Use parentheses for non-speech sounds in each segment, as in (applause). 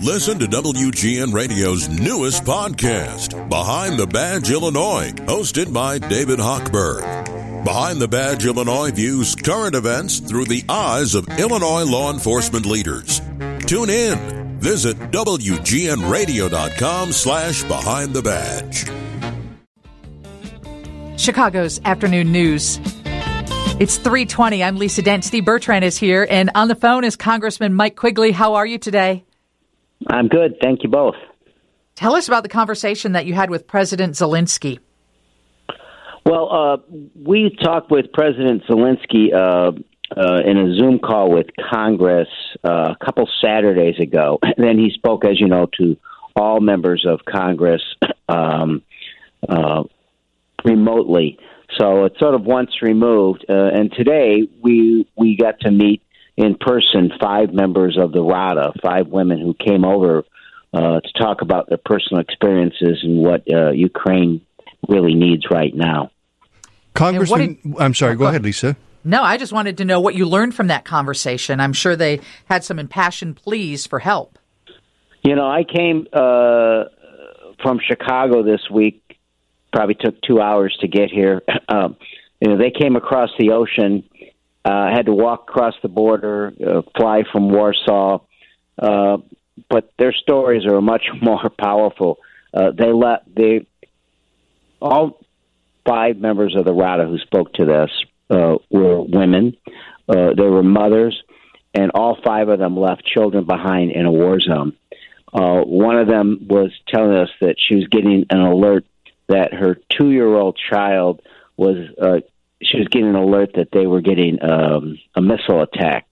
Listen to WGN Radio's newest podcast, Behind the Badge Illinois, hosted by David Hochberg. Behind the Badge Illinois views current events through the eyes of Illinois law enforcement leaders. Tune in. Visit WGNRadio.com slash Behind the Badge. Chicago's afternoon news. It's 320. I'm Lisa Dent. Steve Bertrand is here, and on the phone is Congressman Mike Quigley. How are you today? I'm good. Thank you both. Tell us about the conversation that you had with President Zelensky. Well, uh, we talked with President Zelensky uh, uh, in a Zoom call with Congress uh, a couple Saturdays ago. (laughs) And then he spoke, as you know, to all members of Congress (clears throat) um, uh, remotely. So it's sort of once removed. Uh, and today we we got to meet in person five members of the RADA, five women who came over uh, to talk about their personal experiences and what uh, Ukraine really needs right now. Congressman, did, I'm sorry, go ahead, Lisa. No, I just wanted to know what you learned from that conversation. I'm sure they had some impassioned pleas for help. You know, I came uh, from Chicago this week. Probably took two hours to get here. (clears throat) Um, you know, they came across the ocean uh, had to walk across the border, uh, fly from Warsaw. Uh, but their stories are much (laughs) more powerful. Uh, they let they all five members of the RADA who spoke to this uh, were women. Uh, they were mothers, and all five of them left children behind in a war zone. Uh, one of them was telling us that she was getting an alert that her two-year-old child was uh, she was getting an alert that they were getting um, a missile attack.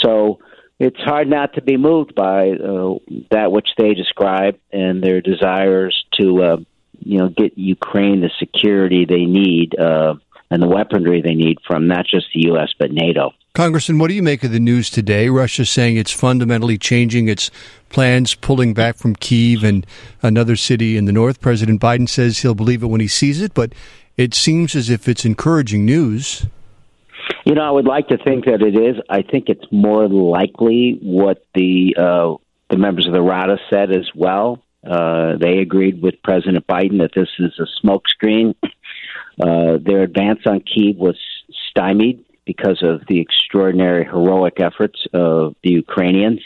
So it's hard not to be moved by uh, that which they describe and their desires to, uh, you know, get Ukraine the security they need uh, and the weaponry they need from not just the U.S. but NATO. Congressman, what do you make of the news today? Russia saying it's fundamentally changing its plans, pulling back from Kiev and another city in the north. President Biden says he'll believe it when he sees it, but it seems as if it's encouraging news. You know, I would like to think that it is. I think it's more likely what the uh, the members of the RADA said as well. Uh, they agreed with President Biden that this is a smokescreen. Uh, their advance on Kiev was stymied because of the extraordinary heroic efforts of the Ukrainians.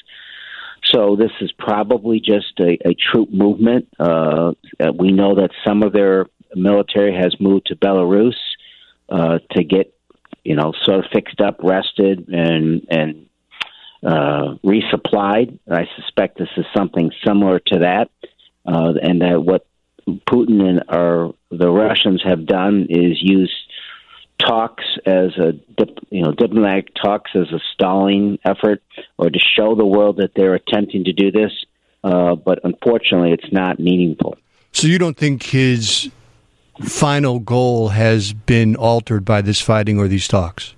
So this is probably just a, a troop movement. Uh, we know that some of their military has moved to Belarus uh, to get, you know, sort of fixed up, rested, and and uh, resupplied. I suspect this is something similar to that, uh, and that what Putin and our the Russians have done is use talks as a you know diplomatic talks as a stalling effort, or to show the world that they're attempting to do this. Uh, but unfortunately, it's not meaningful. So you don't think his final goal has been altered by this fighting or these talks?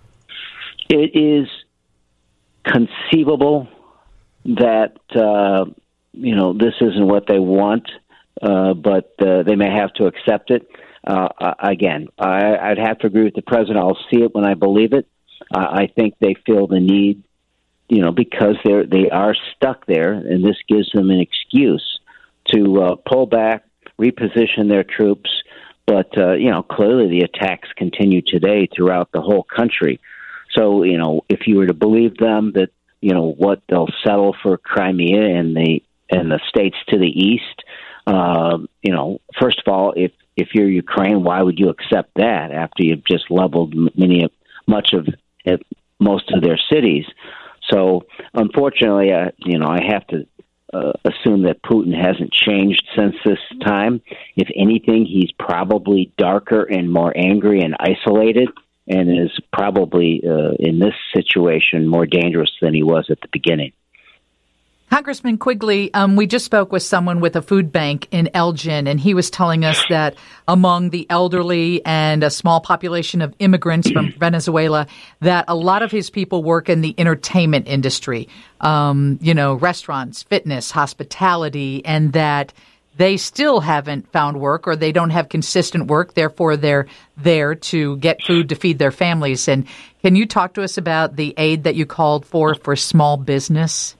It is conceivable that uh, you know this isn't what they want, uh, but uh, they may have to accept it. Uh, again, I, I'd have to agree with the president. I'll see it when I believe it. I think they feel the need, you know, because they're they are stuck there, and this gives them an excuse to uh, pull back, reposition their troops, but uh, you know, clearly the attacks continue today throughout the whole country. So you know, if you were to believe them that you know what they'll settle for Crimea and the and the states to the east, uh, you know, first of all, if if you're Ukraine, why would you accept that after you've just leveled many of much of most of their cities? So, unfortunately, uh, you know, I have to uh, assume that Putin hasn't changed since this time. If anything, he's probably darker and more angry and isolated, and is probably uh, in this situation more dangerous than he was at the beginning. Congressman Quigley, um, we just spoke with someone with a food bank in Elgin, and he was telling us that among the elderly and a small population of immigrants from (clears throat) Venezuela, that a lot of his people work in the entertainment industry, um, you know, restaurants, fitness, hospitality, and that they still haven't found work or they don't have consistent work. Therefore, they're there to get food to feed their families. And can you talk to us about the aid that you called for for small business?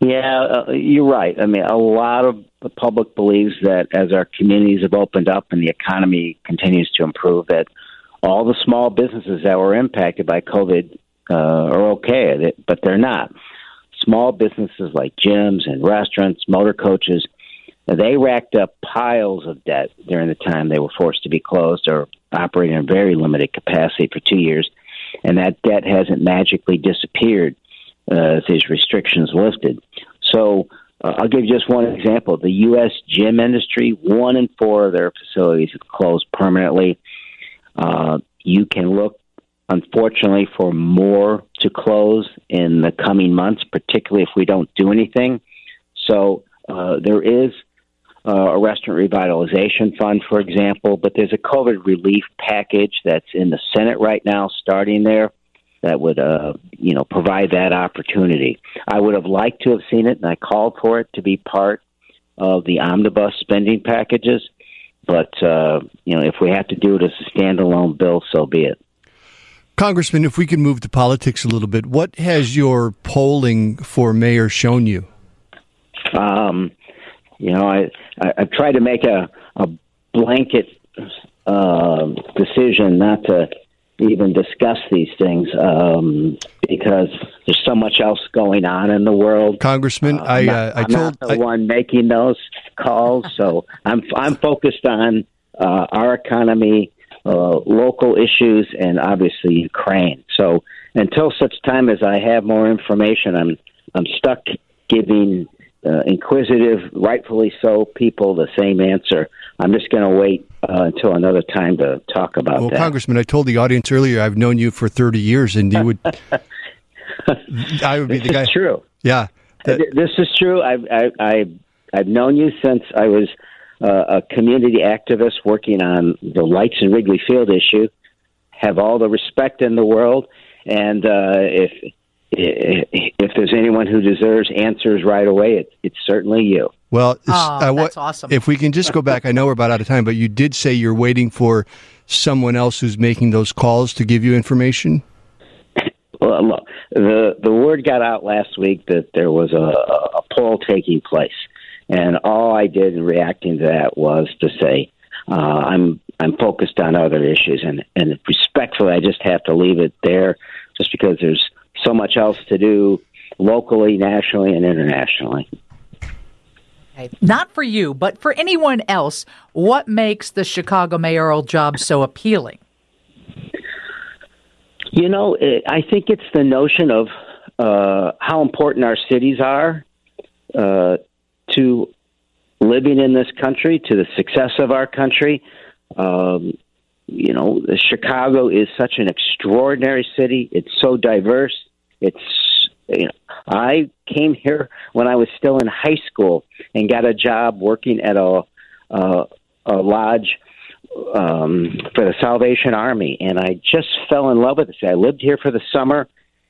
Yeah, uh, you're right. I mean, a lot of the public believes that as our communities have opened up and the economy continues to improve, that all the small businesses that were impacted by COVID uh, are okay, but they're not. Small businesses like gyms and restaurants, motor coaches, they racked up piles of debt during the time they were forced to be closed or operating in very limited capacity for two years, and that debt hasn't magically disappeared uh, these restrictions lifted. So uh, I'll give you just one example. The U.S. gym industry, one in four of their facilities have closed permanently. Uh, you can look, unfortunately, for more to close in the coming months, particularly if we don't do anything. So uh, there is uh, a restaurant revitalization fund, for example, but there's a COVID relief package that's in the Senate right now, starting there, that would, uh, you know, provide that opportunity. I would have liked to have seen it, and I called for it to be part of the omnibus spending packages. But uh, you know, if we have to do it as a standalone bill, so be it. Congressman, if we can move to politics a little bit, what has your polling for mayor shown you? Um, you know, I, I I've tried to make a a blanket uh, decision not to even discuss these things um, because there's so much else going on in the world. Congressman, uh, I uh, I told the I, one making those calls, so I'm I'm focused on uh, our economy, uh, local issues, and obviously Ukraine. So until such time as I have more information, I'm I'm stuck giving uh, inquisitive, rightfully so, people the same answer. I'm just going to wait uh, until another time to talk about well, that. Congressman, I told the audience earlier I've known you for 30 years, and you would. (laughs) I would be the guy. True. Yeah. That, this is true. I've I, I, I've known you since I was uh, a community activist working on the lights in Wrigley Field issue. Have all the respect in the world, and uh, if if there's anyone who deserves answers right away, it, it's certainly you. Well, oh, uh, what, that's awesome. If we can just go back, I know we're about out of time, but you did say you're waiting for someone else who's making those calls to give you information. Well, look, the the word got out last week that there was a, a poll taking place, and all I did in reacting to that was to say uh, I'm I'm focused on other issues, and and respectfully, I just have to leave it there, just because there's so much else to do locally, nationally, and internationally. Not for you, but for anyone else, what makes the Chicago mayoral job so appealing? You know, I think it's the notion of uh, how important our cities are uh, to living in this country, to the success of our country. Um, you know, Chicago is such an extraordinary city. It's so diverse. It's you know, I came here when I was still in high school and got a job working at a uh, a lodge um, for the Salvation Army, and I just fell in love with it. I lived here for the summer,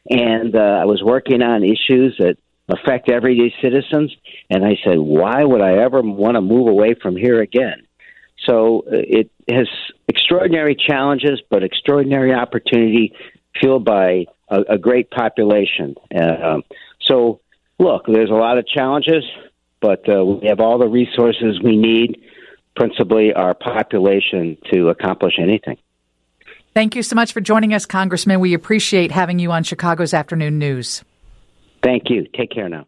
and uh, I was working on issues that affect everyday citizens. And I said, why would I ever want to move away from here again? So uh, it has extraordinary challenges, but extraordinary opportunity fueled by a, a great population. Uh, so, look, there's a lot of challenges, but uh, we have all the resources we need, principally our population, to accomplish anything. Thank you so much for joining us, Congressman. We appreciate having you on Chicago's Afternoon News. Thank you. Take care now.